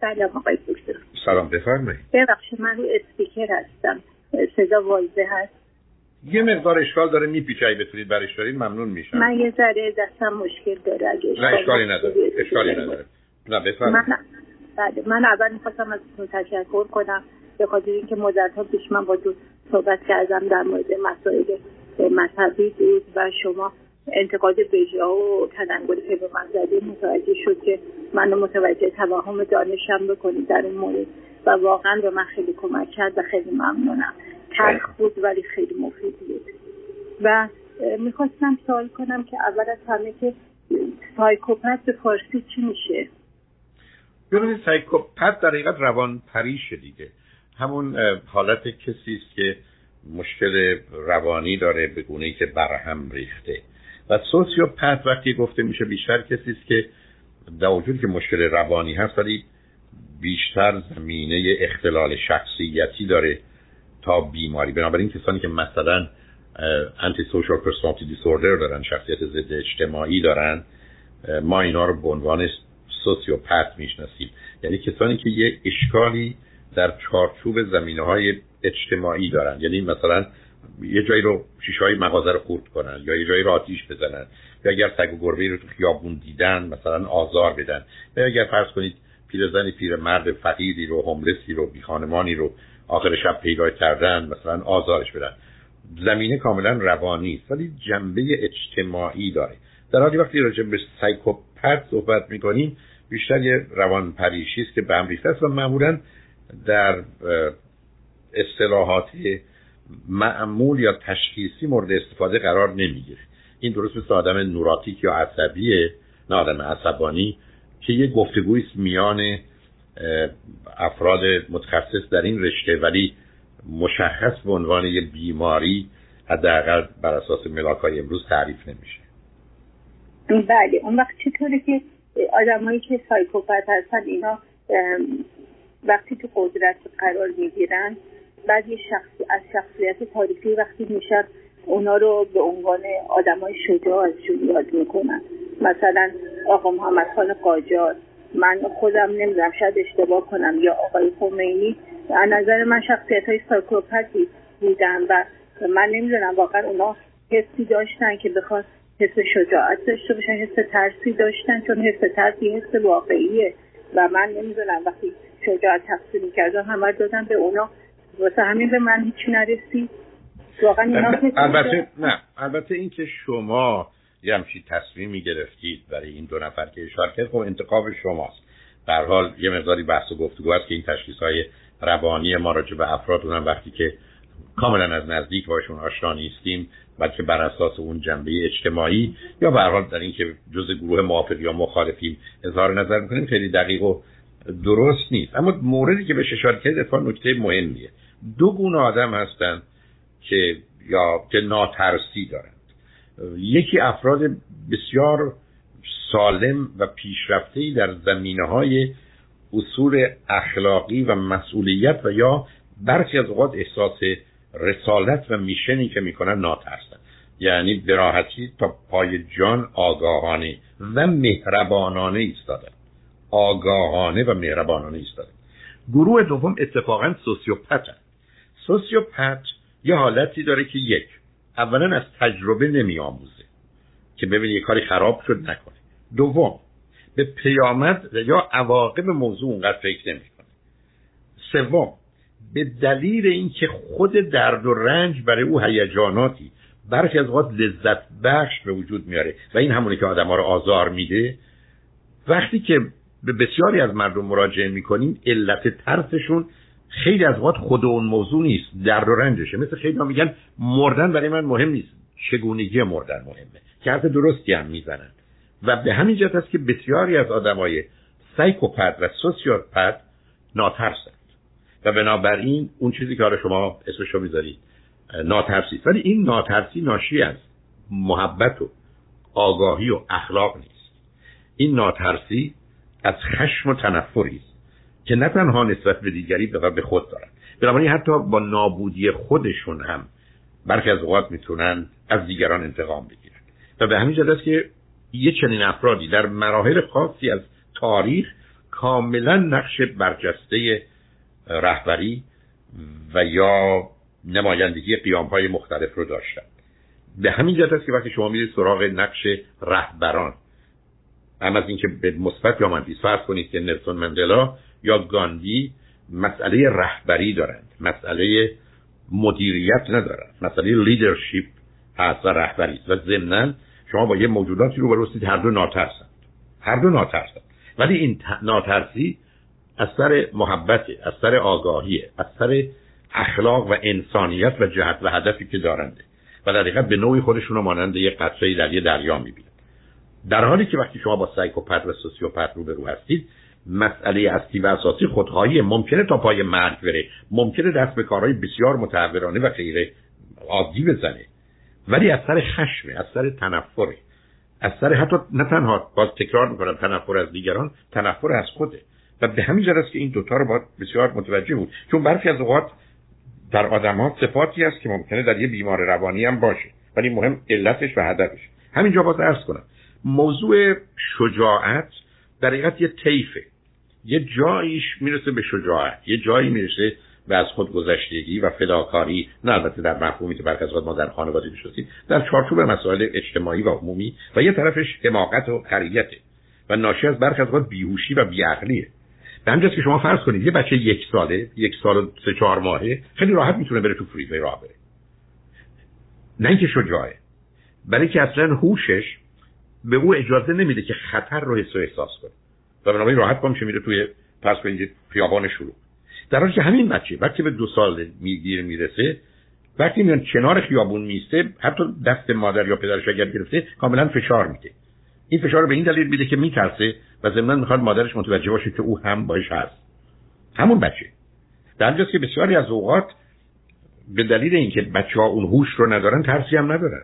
سلام آقای دکتر. سلام بفرمایید. ببخشید من رو اسپیکر هستم. صدا واضح هست؟ یه مقدار اشکال داره میپیچه اگه بتونید برش دارید ممنون میشم. من یه ذره دستم مشکل داره اگه نه اشکالی نداره اشکالی نداره. نه بفرمایید. من بله من اول می‌خواستم از تشکر کنم به خاطر اینکه مدت ها پیش من با تو صحبت کردم در مورد مسائل مذهبی بود و شما انتقاد بجا و تدنگلی که به من زده متوجه شد که منو متوجه توهم دانشم بکنید در این مورد. و واقعا به من خیلی کمک کرد و خیلی ممنونم. تلخ بود ولی خیلی مفید بود. و می‌خواستم سوال کنم که اول از همه که سایکوپت به فارسی چی میشه؟ ببینید سایکوپت در حقیقت روان پریشه دیگه. همون حالت کسی است که مشکل روانی داره به گونه ای که برهم ریخته. و سوسیوپت وقتی گفته میشه بیشتر کسی است که در وجود که مشکل روانی هست ولی بیشتر زمینه اختلال شخصیتی داره تا بیماری. بنابراین کسانی که مثلا انتی سوشال پرسونالیتی دیسوردر دارن شخصیت ضد اجتماعی دارن ما اینا رو به عنوان سوسیوپت می‌شناسیم. یعنی کسانی که یه اشکالی در چارچوب زمینه های اجتماعی دارن. یعنی مثلا یه جایی رو شیشه های مغازه رو خورد کنن یا یه جایی رو آتیش بزنن. یا اگر سگ و گربه رو تو خیابون دیدن مثلا آزار بدن. یا اگر فرض کنید پیرزنی پیر مرد فقیری رو هملسی رو بی خانمانی رو آخر شب پیدا کردن مثلا آزارش بدن. زمینه کاملا روانی است ولی جنبه اجتماعی داره. در حالی وقتی راجع به سایکوپت صحبت می‌کنیم بیشتر یه روان پریشی است که به هم است و معمولا در اصطلاحات معمول یا تشخیصی مورد استفاده قرار نمی‌گیره. این درست مثل آدم نوراتیک یا عصبیه نه آدم عصبانی که یه گفتگویی میان افراد متخصص در این رشته ولی مشخص به عنوان یه بیماری حداقل بر اساس ملاک های امروز تعریف نمیشه. بله اون وقت چطوره که آدمایی که سایکوپت هستن اینا وقتی تو قدرت قرار می‌گیرن بعد یه شخصی از شخصیت تاریخی وقتی میشن اونا رو به عنوان آدمای شجاع ازشون یاد می‌کنن. مثلا آقا محمد خان قاجار. من خودم نمی‌دونم شاید اشتباه کنم. یا آقای خمینی. از نظر من شخصیت های سایکوپتی بودن و من نمی‌دونم واقعا اونا حسی داشتن که بخواد حس شجاعت داشته باشن حس ترسی داشتن چون حس ترسی حس واقعیه. و من نمی‌دونم وقتی شجاعت تقسیم می‌کردم همه دادم به اونا. واسه همین به من هیچی نرسید واقعا البته نه البته اینکه شما یه همچی تصمیمی گرفتید برای این دو نفر که اشاره کرد خب انتخاب شماست. در حال یه مقداری بحث و گفتگو است که این تشخیص های روانی ما راجع به افراد اونم وقتی که کاملا از نزدیک باشون آشنا نیستیم بلکه بر اساس اون جنبه اجتماعی یا به حال در اینکه جز گروه موافق یا مخالفیم اظهار نظر می‌کنیم خیلی دقیق و درست نیست. اما موردی که به اشاره کرد اتفاق نکته مهمیه. دو گونه آدم هستن که یا که ناترسی دارند. یکی افراد بسیار سالم و پیشرفته در زمینه های اصول اخلاقی و مسئولیت و یا برخی از اوقات احساس رسالت و میشنی که می‌کنن ناترسن. یعنی براحتی تا پای جان آگاهانه و مهربانانه ایستادن. آگاهانه و مهربانانه ایستادن گروه دوم اتفاقا سوسیوپت سوسیوپت یه حالتی داره که یک اولا از تجربه نمی آموزه که ببینی یه کاری خراب شد نکنه. دوم به پیامد یا عواقب موضوع اونقدر فکر نمی‌کنه. سوم به دلیل اینکه خود درد و رنج برای او هیجاناتی برخی از اوقات لذت بخش به وجود میاره و این همونی که آدم ها رو آزار میده وقتی که به بسیاری از مردم مراجعه می‌کنیم علت ترسشون خیلی از اوقات خود اون موضوع نیست درد و رنجشه. مثل خیلی ها میگن مردن برای من مهم نیست. چگونگی مردن مهمه؟ که حرف درستی هم می‌زنن. و به همین جهت است که بسیاری از آدمای سایکوپت و سوسیوپت ناترسند. و بنابراین اون چیزی که حالا شما اسمشو می‌ذارید ناترسی ولی این ناترسی ناشی از محبت و آگاهی و اخلاق نیست. این ناترسی از خشم و تنفری است که نه تنها نسبت به دیگری به به خود دارن بنابراین حتی با نابودی خودشون هم برخی از اوقات می‌تونن از دیگران انتقام بگیرن. و به همین است که یه چنین افرادی در مراحل خاصی از تاریخ کاملا نقش برجسته رهبری و یا نمایندگی قیام های مختلف رو داشتن. به همین جهت است که وقتی شما میرید سراغ نقش رهبران هم از اینکه به مثبت یا منفی فرض کنید که نلسون مندلا یا گاندی مسئله رهبری دارند مسئله مدیریت ندارند مسئله leadership هست و رهبری و ضمنا شما با یه موجوداتی روبرو هستید هر دو نترسند. هر دو نترسند. ولی این نترسی از سر محبت از سر آگاهی از سر اخلاق و انسانیت و جهت و هدفی که دارند. و در حقیقت به نوعی خودشون رو مانند یه قطره در یه دریا می‌بینن. در حالی که وقتی شما با psychopath و sociopath روبرو هستید مسئله اصلی و اساسی خودخواهی ممکنه تا پای مرگ بره ممکنه دست به کارهای بسیار متحورانه و غیر عادی بزنه. ولی از سر خشمه از سر تنفره. از سر حتی نه تنها باز تکرار می‌کنم تنفر از دیگران تنفر از خوده. و به همین جهت که این دوتا رو باید بسیار متوجه بود. چون برخی از اوقات در آدم ها صفاتی است که ممکنه در یه بیمار روانی هم باشه. ولی مهم علتش و هدفش. همینجا باز ارز کنم. موضوع شجاعت در حقیقت یه طیفه. یه جاییش می‌رسه به شجاعت. یه جایی می‌رسه به از خودگذشتگی و فداکاری. نه البته در مفهومی که برخی از ما در خانواده می‌شناسیم در چارچوب مسائل اجتماعی و عمومی و یه طرفش حماقت و خریته. و ناشی از برخی از بیهوشی و بیعقلیه. به همجاست که شما فرض کنید یه بچه یک ساله یک سال و سه چهار ماهه خیلی راحت می‌تونه بره تو فریوی راه بره. نه اینکه شجاعه. برای که اصلا هوشش به او اجازه نمیده که خطر رو حس و احساس کنه. و بنابراین راحت پا میره توی پس کنید خیابان شروع در حالی همین بچه وقتی به دو سال میگیر می‌رسه وقتی میان کنار خیابون میسته حتی دست مادر یا پدرش اگر گرفته کاملا فشار میده. این فشار رو به این دلیل میده که میترسه و ضمن می‌خواد مادرش متوجه باشه که او هم باش هست. همون بچه. در که بسیاری از اوقات به دلیل اینکه بچه ها اون هوش رو ندارن ترسی هم ندارن.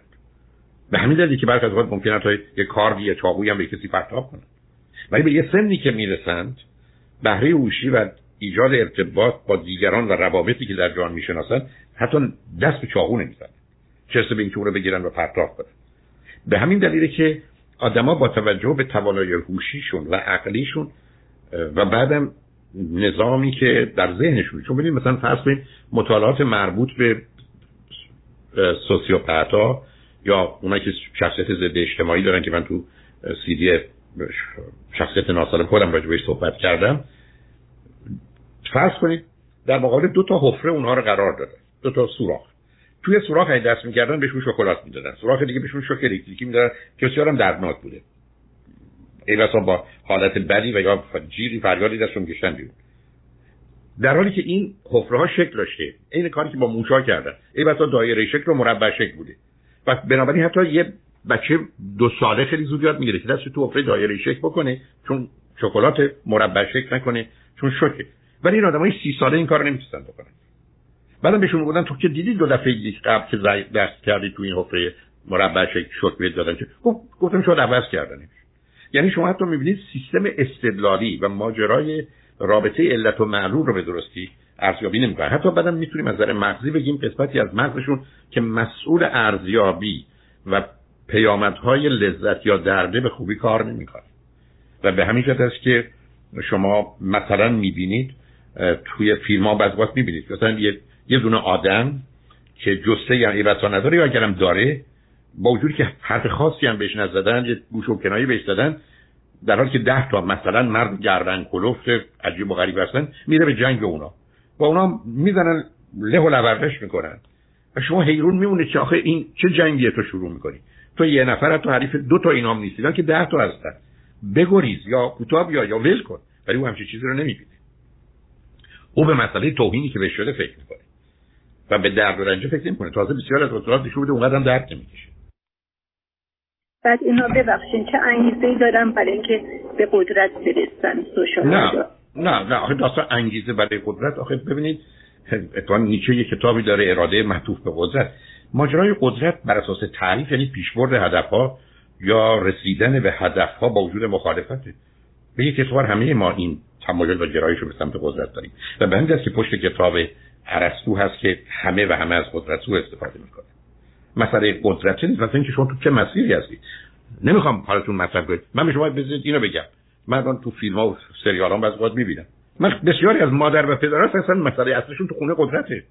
به همین دلیل که برخی از اوقات ممکنه تا یه کار یا چاقویی هم به کسی پرتاب کنن ولی به یه سنی که می‌رسند بهره هوشی و ایجاد ارتباط با دیگران و روابطی که در جان می‌شناسن حتی دست به چاقو نمی‌زنن. چرسه به اینکه رو بگیرن و پرتاب کنن. به همین دلیله که آدما با توجه به توانایی هوشیشون و عقلیشون و بعدم نظامی که در ذهنشون چون ببینید مثلا فرض کنید مطالعات مربوط به سوسیوپاتا یا اونایی که شخصیت ضد اجتماعی دارن که من تو سی دی شخصیت ناسالم خودم بهش صحبت کردم. فرض کنید در مقابل دو تا حفره اونها رو قرار داده دو تا سوراخ. توی سوراخ های دست می‌کردن بهشون شکلات می‌دادن. سوراخ دیگه بهشون شوک الکتریکی می‌دادن. که بسیار هم دردناک بوده. ای بسا با حالت بدی و یا جیری فریادی دستشون گشتن بیرون. در حالی که این حفره ها شکل داشته. این کاری که با موشا کردن. ای بسا دایره شکل و مربع شکل بوده. و بنابراین حتی یه بچه دو ساله خیلی زود یاد می‌گیره که دست تو حفره دایره شکل بکنه چون شکلات مربع شکل نکنه چون شوکه ولی این آدمای سی ساله این کارو نمی‌تونن بکنن. بعدم بهشون گفتن تو که دیدی دو دفعه قبل که دست کردی تو این حفره مربع شکل شوک بهت دادن؟ گفت گفتم شاید عوض کردنش. یعنی شما حتی می‌بینید سیستم استدلالی و ماجرای رابطه علت و معلول رو به درستی ارزیابی نمی‌کنن. حتی بعدم می‌تونیم از نظر مغزی بگیم قسمتی از مغزشون که مسئول ارزیابی و پیامدهای لذت یا درده به خوبی کار نمی‌کنه. و به همین جهت است که شما مثلا می‌بینید توی فیلم ها بعض می‌بینید. مثلا یه یه دونه آدم که جسته یا ایوتا نداره یا اگرم داره با وجودی که حرف خاصی هم بهش نزدن یه گوش و کنایی بهش زدن در حالی که ده تا مثلا مرد گردن کلفت عجیب و غریب هستن میره به جنگ اونا. با اونا می‌زنن له و لوردش می‌کنن. و شما حیرون میمونه که آخه این چه جنگیه تو شروع می‌کنی. تو یه نفر تو حریف دو تا اینام نیستیدن که ده تا هستن. بگریز یا کوتاه بیا یا ول کن ولی او همچین چیزی رو نمی‌بینه. او به مسئله توهینی که بهش شده فکر می‌کنه. و به درد و رنج فکر نمی‌کنه. تازه بسیار از اطلاعات نشون بده اونقدر درد نمی‌کشه. بعد اینا ببخشین چه انگیزه ای دارم برای اینکه به قدرت برسن سوشال نه. نه نه آخه داستان انگیزه برای قدرت. آخه ببینید اتفاقا نیچه یه کتابی داره اراده محتوف به قدرت. ماجرای قدرت بر اساس تعریف یعنی پیشبرد هدفها یا رسیدن به هدفها با وجود مخالفته به یک اعتبار همه ما این تمایل و گرایش رو به سمت قدرت داریم. و به همین که پشت کتاب ارسطو هست که همه و همه از قدرت سو استفاده می‌کنه. مسئله قدرت نیست مثلا اینکه شما تو چه مسیری هستی؟ نمی‌خوام حالتون مطرح کنید. من به شما بذارید اینو بگم. من تو فیلم ها و سریال ها بعض می‌بینم. من بسیاری از مادر و پدرها اصلا مسئله اصلشون تو خونه قدرته.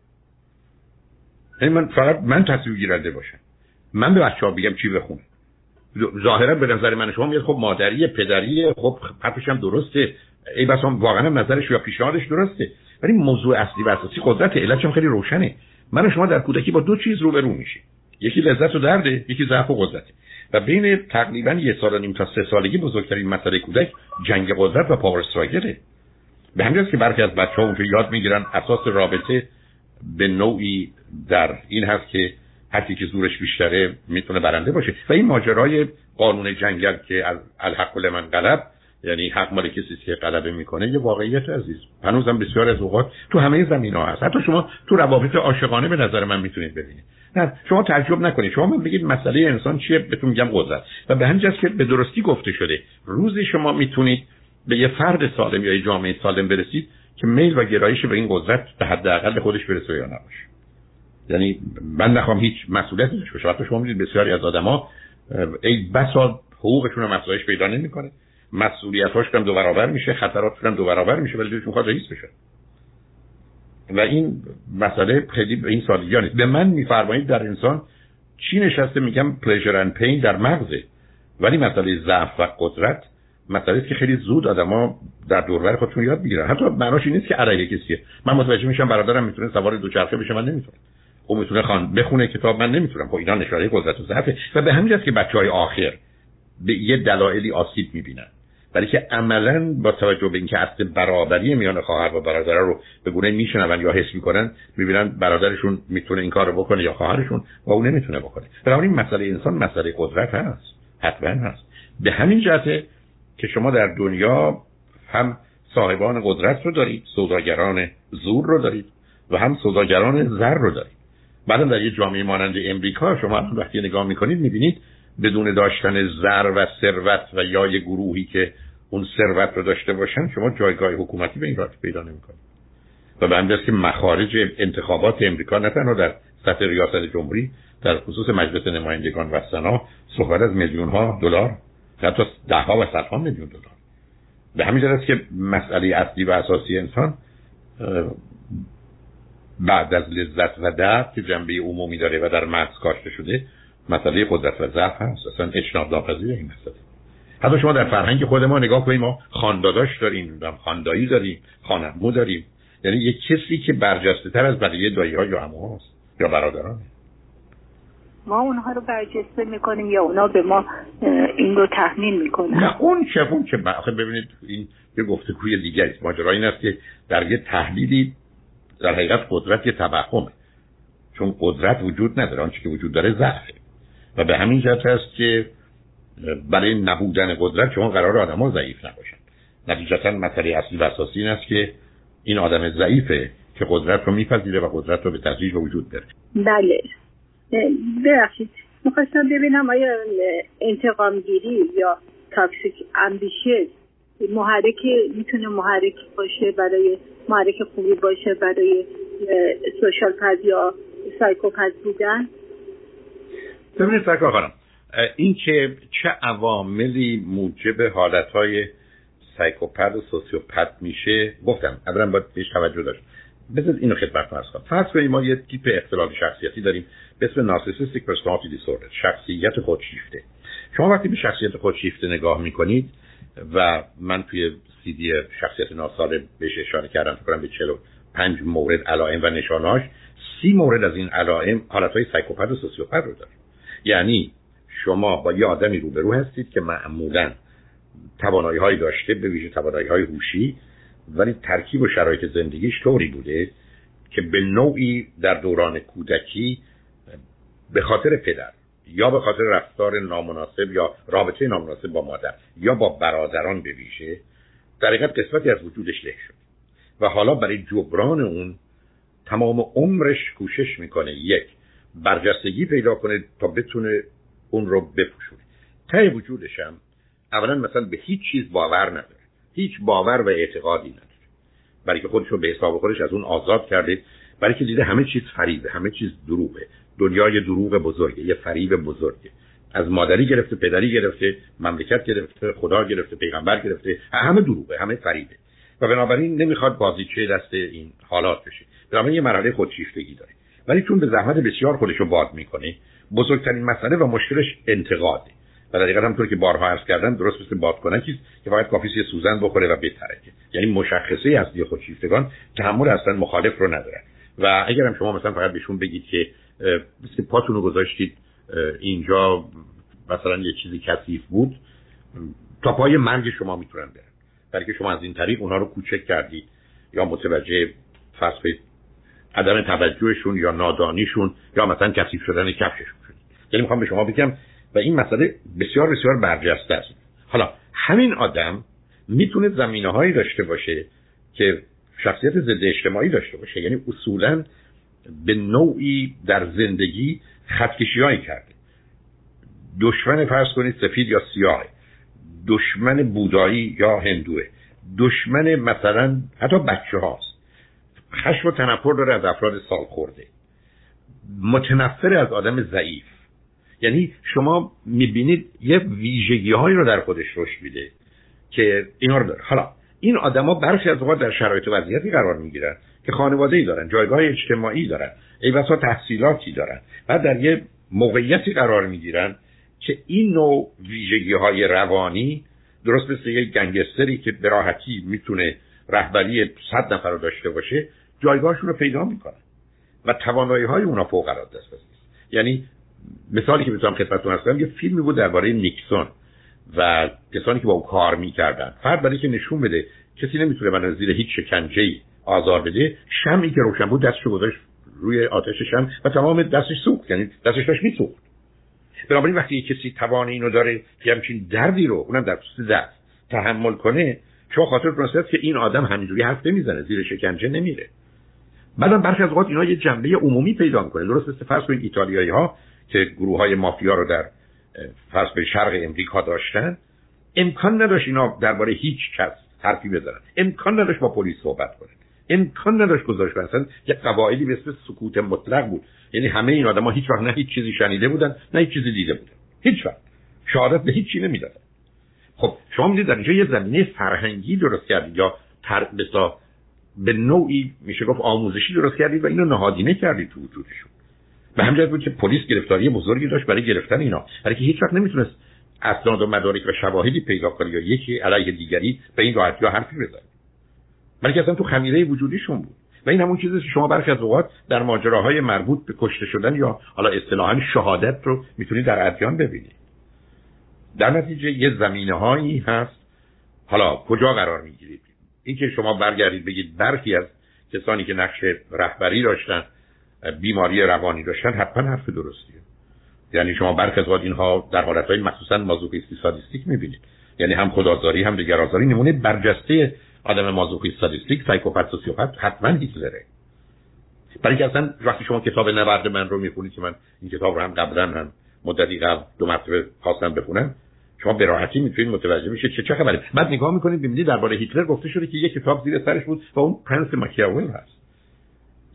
یعنی من فقط من تصویر گیرنده باشم. من به بچه ها بگم چی بخونه ظاهرا به نظر من شما میاد خب مادری پدری خب حرفش هم درسته. ای بس واقعا نظرش یا پیشنهادش درسته. ولی موضوع اصلی و اساسی قدرت علتش هم خیلی روشنه. من و شما در کودکی با دو چیز رو به رو میشیم. یکی لذت و درده یکی ضعف و قدرت و بین تقریبا یه سال و نیم تا سه سالگی بزرگترین مسئله کودک جنگ قدرت و پاور استراگله به همین که برخی از بچه ها اونجا یاد می‌گیرن اساس رابطه به نوعی در این هست که هرکی که زورش بیشتره می‌تونه برنده باشه. و این ماجرای قانون جنگل که از الحق لمن غلب یعنی حق مال کسی که غلبه می‌کنه یه واقعیت عزیز. هنوزم بسیار از اوقات تو همه زمین ها هست. حتی شما تو روابط عاشقانه به نظر من می‌تونید ببینید. نه شما تعجب نکنید. شما من بگید مسئله انسان چیه؟ بهتون میگم قدرت. و به همین که به درستی گفته شده روزی شما می‌تونید به یه فرد سالم یا یه جامعه سالم برسید که میل و گرایش به این قدرت به حداقل خودش برسه یا نباشه. یعنی من نخوام هیچ مسئولیتی داشته حتی شما می‌دید بسیاری از آدما ای بسا حقوقشون رو افزایش پیدا نمی‌کنه. مسئولیتاش هم دو برابر میشه خطراتشون هم دو برابر میشه ولی دلشون می‌خواد رئیس بشه و این مسئله خیلی به این سادگی نیست. به من میفرمایید در انسان چی نشسته میگم پلیژر اند پین در مغزه. ولی مسئله ضعف و قدرت مسئله که خیلی زود آدما در دوربر خودشون یاد می‌گیرن. حتی معناش این نیست که علیه کسیه. من متوجه میشم برادرم می‌تونه سوار دوچرخه بشه من نمی‌تونم. او می‌تونه خان بخونه کتاب من نمی‌تونم. خب اینا نشانه قدرت و ضعفه. و به همین که بچه های آخر به یه دلایلی آسیب می‌بینن. ولی که عملا با توجه به اینکه اصل برابری میان خواهر و برادر رو به گونه میشنون یا حس می‌کنن می‌بینن برادرشون می‌تونه این کار رو بکنه یا خواهرشون و اون نمی‌تونه بکنه. بنابراین مسئله انسان مسئله قدرت هست حتما هست. به همین جهته که شما در دنیا هم صاحبان قدرت رو دارید سوداگران زور رو دارید و هم سوداگران زر رو دارید. بعدم در یه جامعه مانند امریکا شما وقتی نگاه می‌کنید می‌بینید بدون داشتن زر و ثروت و یا یه گروهی که اون ثروت رو داشته باشن شما جایگاه حکومتی به این راحتی پیدا نمی‌کنید. و به همین که مخارج انتخابات امریکا نه تنها در سطح ریاست جمهوری در خصوص مجلس نمایندگان و سنا صحبت از میلیون ها دلار حتی ده ها و صدها میلیون دلار. به همین است که مسئله اصلی و اساسی انسان بعد از لذت و درد که جنبه عمومی داره و در مغز کاشته شده مسئله قدرت و ضعف هست. اصلا اجتناب ناپذیر این مسئله. حتی شما در فرهنگ خود ما نگاه کنید ما خانداداش داریم خاندایی داریم خانمو داریم. یعنی یک کسی که برجسته تر از بقیه دایی ها یا هست یا برادرانه ما اونها رو برجسته می‌کنیم یا اونا به ما این رو تحمیل می‌کنن؟ نه اون چه اون چه آخه ببینید این یه گفتگوی دیگری است. ماجرا این است که در یه تحلیلی در حقیقت قدرت یه توهمه. چون قدرت وجود نداره آنچه که وجود داره ضعفه. و به همین جهت است که برای نبودن قدرت شما قرار آدم ها ضعیف نباشن. نتیجتا مسئله اصلی و اساسی این است که این آدم ضعیفه که قدرت رو میپذیره و قدرت رو به تدریج به وجود بیاره بله. ببخشید. می‌خواستم ببینم آیا انتقامگیری یا toxic ambitious محرک می‌تونه محرک باشه برای محرک خوبی باشه برای sociopath یا psychopath بودن؟ ببینید سرکار خانم این که چه عواملی موجب حالتهای psychopath و sociopath میشه گفتم اولا باید بهش توجه داشت. بذارید اینو خدمتت عرض کنم. فرض کنید ما یه تیپ اختلال شخصیتی داریم به اسم narcissistic personality disorder شخصیت خودشیفته. شما وقتی به شخصیت خودشیفته نگاه می‌کنید و من توی سیدی شخصیت ناسالم بهش اشاره کردم قریب به 45 مورد علائم و نشانهاش سی مورد از این علائم حالتهای سایکوپت و سوسیوپت رو داره. یعنی شما با یه آدمی روبرو هستید که معمولا توانایی های داشته به ویژه توانایی های هوشی ولی ترکیب و شرایط زندگیش طوری بوده که به نوعی در دوران کودکی به خاطر پدر یا به خاطر رفتار نامناسب یا رابطه نامناسب با مادر یا با برادران به ویژه در حقیقت قسمتی از وجودش له شد. و حالا برای جبران اون تمام عمرش کوشش می‌کنه یک برجستگی پیدا کنه تا بتونه اون رو بپوشونه ته وجودش هم اولا مثلا به هیچ چیز باور نداره. هیچ باور و اعتقادی نداره. برای که خودش رو به حساب خودش از اون آزاد کرده برای که دیده همه چیز فریبه همه چیز دروغه. دنیای دروغ بزرگه یه فریب بزرگه. از مادری گرفته پدری گرفته مملکت گرفته خدا گرفته پیغمبر گرفته همه دروغه همه فریده و بنابراین نمی‌خواد بازیچه دست این حالات بشه. بنابراین یه مرحله خودشیفتگی داره. ولی چون به زحمت بسیار خودش رو باد می‌کنه بزرگترین مسئله و مشکلش انتقاده. و در حقیقت همطور که بارها عرض کردم درست مثل بادکنکی که فقط کافی سوزن بخوره و بترکه یعنی مشخصه اصلی خودشیفتگان تحمل اصلا مخالف رو ندارن. و اگر هم شما مثلا فقط بهشون بگید که مثل پاتون رو گذاشتید اینجا مثلا یه چیزی کثیف بود تا پای مرگ شما می‌تونن برن. برای که شما از این طریق اونها رو کوچک کردید یا متوجه فصل عدم توجهشون یا نادانیشون یا مثلا کثیف شدن کفششون. شدید یعنی می‌خوام به شما بگم و این مسئله بسیار بسیار برجسته است. حالا همین آدم می‌تونه زمینه هایی داشته باشه که شخصیت ضد اجتماعی داشته باشه. یعنی اصولا به نوعی در زندگی خطکشی هایی کرده. دشمن فرض کنید سفید یا سیاه دشمن بودایی یا هندوه دشمن مثلا حتی بچه هاست خشم و تنفر داره از افراد سال خورده متنفر از آدم ضعیف. یعنی شما می‌بینید یه ویژگی هایی رو در خودش رشد میده که اینا رو داره. حالا این آدما برخی از اوقات در شرایط و وضعیتی قرار می‌گیرن که خانواده ای دارن جایگاه اجتماعی دارن ای بسا تحصیلاتی دارن بعد در یه موقعیتی قرار می‌گیرن که این نوع ویژگی های روانی درست مثل یک گنگستری که به راحتی می‌تونه رهبری صد نفر رو داشته باشه جایگاهشون رو پیدا می‌کنن. و توانایی های اونا فوق العاده است. یعنی مثالی که بتونم خدمتتون هستم یه فیلمی بود درباره نیکسون و کسانی که با او کار می‌کردن. فرد برای که نشون بده کسی نمی‌تونه من زیر هیچ شکنجه ای آزار بده شمعی که روشن بود دستشو گذاشت روی آتش شم و تمام دستش سوخت. یعنی دستش داشت میسوخت. بنابراین وقتی کسی توان اینو داره که همچین دردی رو اونم در خصوص دست تحمل کنه شما خاطر هست که این آدم همینجوری حرف نمی‌زنه زیر شکنجه نمیره. بعدم برخی از اوقات اینا یه جنبه عمومی پیدا کنه درست مثل فرض کنید ایتالیایی ها که گروه های مافیا رو در فرض به شرق امریکا داشتن امکان نداشت اینا درباره هیچ کس حرفی بزنن. امکان نداشت با پلیس صحبت کنن. امکان نداشت گذاشت اصلا یه قواعدی مثل سکوت مطلق بود. یعنی همه این آدما هیچ وقت نه هیچ چیزی شنیده بودن نه هیچ چیزی دیده بودن. هیچ وقت. شهادت به هیچ چی نمی‌دادن. خب شما می‌دید در اینجا یه زمینه فرهنگی درست کردید یا تر به نوعی میشه گفت آموزشی درست کردید و اینو نهادینه کردید تو وجودشون. به همین بود که پلیس گرفتاری بزرگی داشت برای گرفتن اینا. برای که هیچ وقت نمی‌تونست اسناد و مدارک و شواهدی پیدا کنه یا یکی علیه دیگری به این راحتی ها حرفی بزنه. بلکه اصلا تو خمیره وجودیشون بود. و این همون چیزی که شما برخی از اوقات در ماجراهای مربوط به کشته شدن یا حالا اصطلاحا شهادت رو می‌تونید در ادیان ببینید. در نتیجه یه زمینه هایی هست. حالا کجا قرار می‌گیرید؟ اینکه شما برگردید بگید برخی از کسانی که نقش رهبری داشتن بیماری روانی داشتن حتما حرف درستیه. یعنی شما برخی از اینها در حالت های مخصوصا مازوخیستی sadistic می‌بینید. یعنی هم خودآزاری هم دیگرآزاری نمونه برجسته آدم مازوخیست sadistic psychopath sociopath حتما هیتلره. برای که اصلا وقتی شما کتاب نبرد من رو می‌خونید که من این کتاب رو هم قبلا هم مدتی قبل دو مرتبه خواستم بخونم شما به راحتی می‌تونید متوجه بشید چه چه خبره. بعد نگاه می‌کنید ببینید درباره هیتلر گفته شده که یک کتاب زیر سرش بود و اون پرنس ماکیاول هست.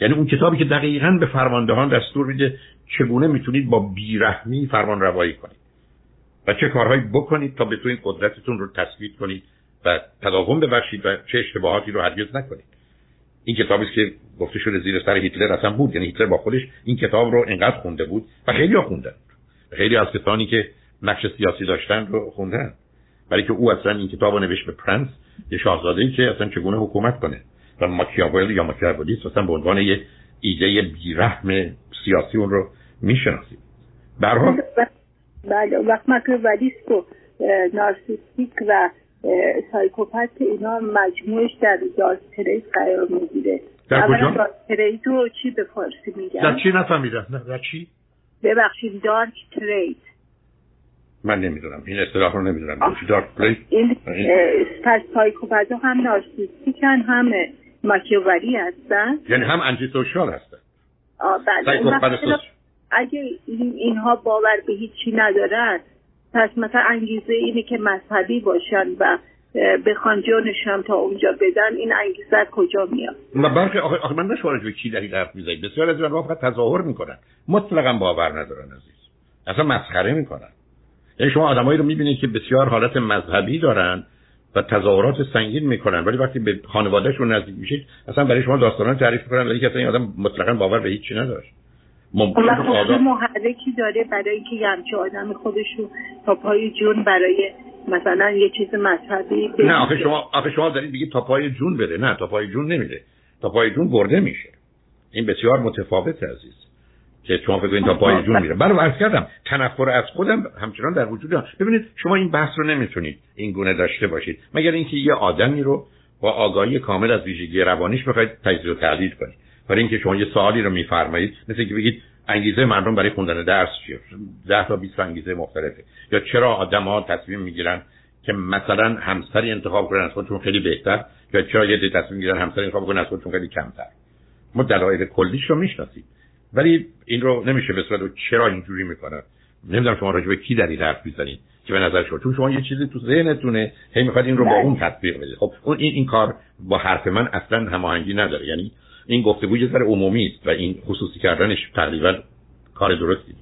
یعنی اون کتابی که دقیقا به فرماندهان دستور میده چگونه می‌تونید با بیرحمی فرمان روایی کنید و چه کارهایی بکنید تا بتونید قدرتتون رو تثبیت کنید و تداوم ببخشید و چه اشتباهاتی رو هرگز نکنید. این کتابی که گفته شده زیر سر هیتلر اصلا بود. یعنی هیتلر با خودش این کتاب رو انقدر خونده بود و خیلی ها خوندن خیلی از کسانی که نقش سیاسی داشتن رو خوندن. برای که او اصلا این کتاب رو نوشت به پرنس یه شاهزاده که اصلا چگونه حکومت کنه. و ماکیاولی یا ماکیاولی اصلا به عنوان یه ایده بیرحم سیاسی اون رو می‌شناسیم. برها بله وقت ماکیاولیست و نارسیستیک و سایکوپت اینا مجموعش در دارک تریت قرار می‌گیره. در کجا؟ تریت رو چی به فارسی میگن؟ در چی نفهمیدم؟ در چی؟ ببخشید دارک تریت. من نمی‌دونم. این اصطلاح رو نمی‌دونم. این پس سایکوپت هم نارسیستیکن هم ماکیاولی هستن. یعنی هم انتی سوشال هستن بله. اگه این اینها باور به هیچی ندارن پس مثلا انگیزه اینه که مذهبی باشن و بخوان جانشم تا اونجا بدن این انگیزه کجا میاد؟ و برخی آخه, آخه من نشوارد به چی دلیل حرف بسیار از این فقط تظاهر می‌کنن. مطلقا باور ندارن عزیز. اصلا مسخره می‌کنن. یعنی شما آدمایی رو می‌بینید که بسیار حالت مذهبی دارن و تظاهرات سنگین می‌کنن. ولی وقتی به خانوادهشون نزدیک میشید اصلا برای شما داستانا تعریف می‌کنن ولی که این آدم مطلقا باور به هیچ چی نداشت ممکن آدم محرکی داره برای اینکه یه همچه آدم خودشو تا پای جون برای مثلا یه چیز مذهبی نه آخه شما آخه شما دارید بگید تا پای جون بره نه تا پای جون نمیره تا پای جون برده میشه. این بسیار متفاوت عزیز. که شما فکر تا پای جون میره. برای عرض کردم تنفر از خودم همچنان در وجود دارم. ببینید شما این بحث رو نمی‌تونید این گونه داشته باشید. مگر اینکه یه آدمی رو با آگاهی کامل از ویژگی روانیش بخواید تجزیه و تحلیل کنید. برای اینکه شما یه سوالی رو میفرمایید مثل که بگید انگیزه مردم برای خوندن درس چیه؟ ده تا 20 انگیزه مختلفه. یا چرا آدما تصمیم می‌گیرن که مثلا همسری انتخاب کنن از خودشون خیلی بهتر یا چرا یه تصمیم می‌گیرن همسری انتخاب کنن از خودشون خیلی کمتر؟ ما دلایل کلیش رو می‌شناسیم. ولی این رو نمیشه به صورت چرا اینجوری می‌کنن نمی‌دونم شما راجع به کی در این حرف می‌زنید که به نظر شما؟ چون شما یه چیزی تو ذهنتونه هی می‌خواد این رو با بله. اون تطبیق بدید خب اون این این کار با حرف من اصلا هماهنگی نداره. یعنی این گفتگو یه ذره عمومی است و این خصوصی کردنش تقریبا کار درستی نیست.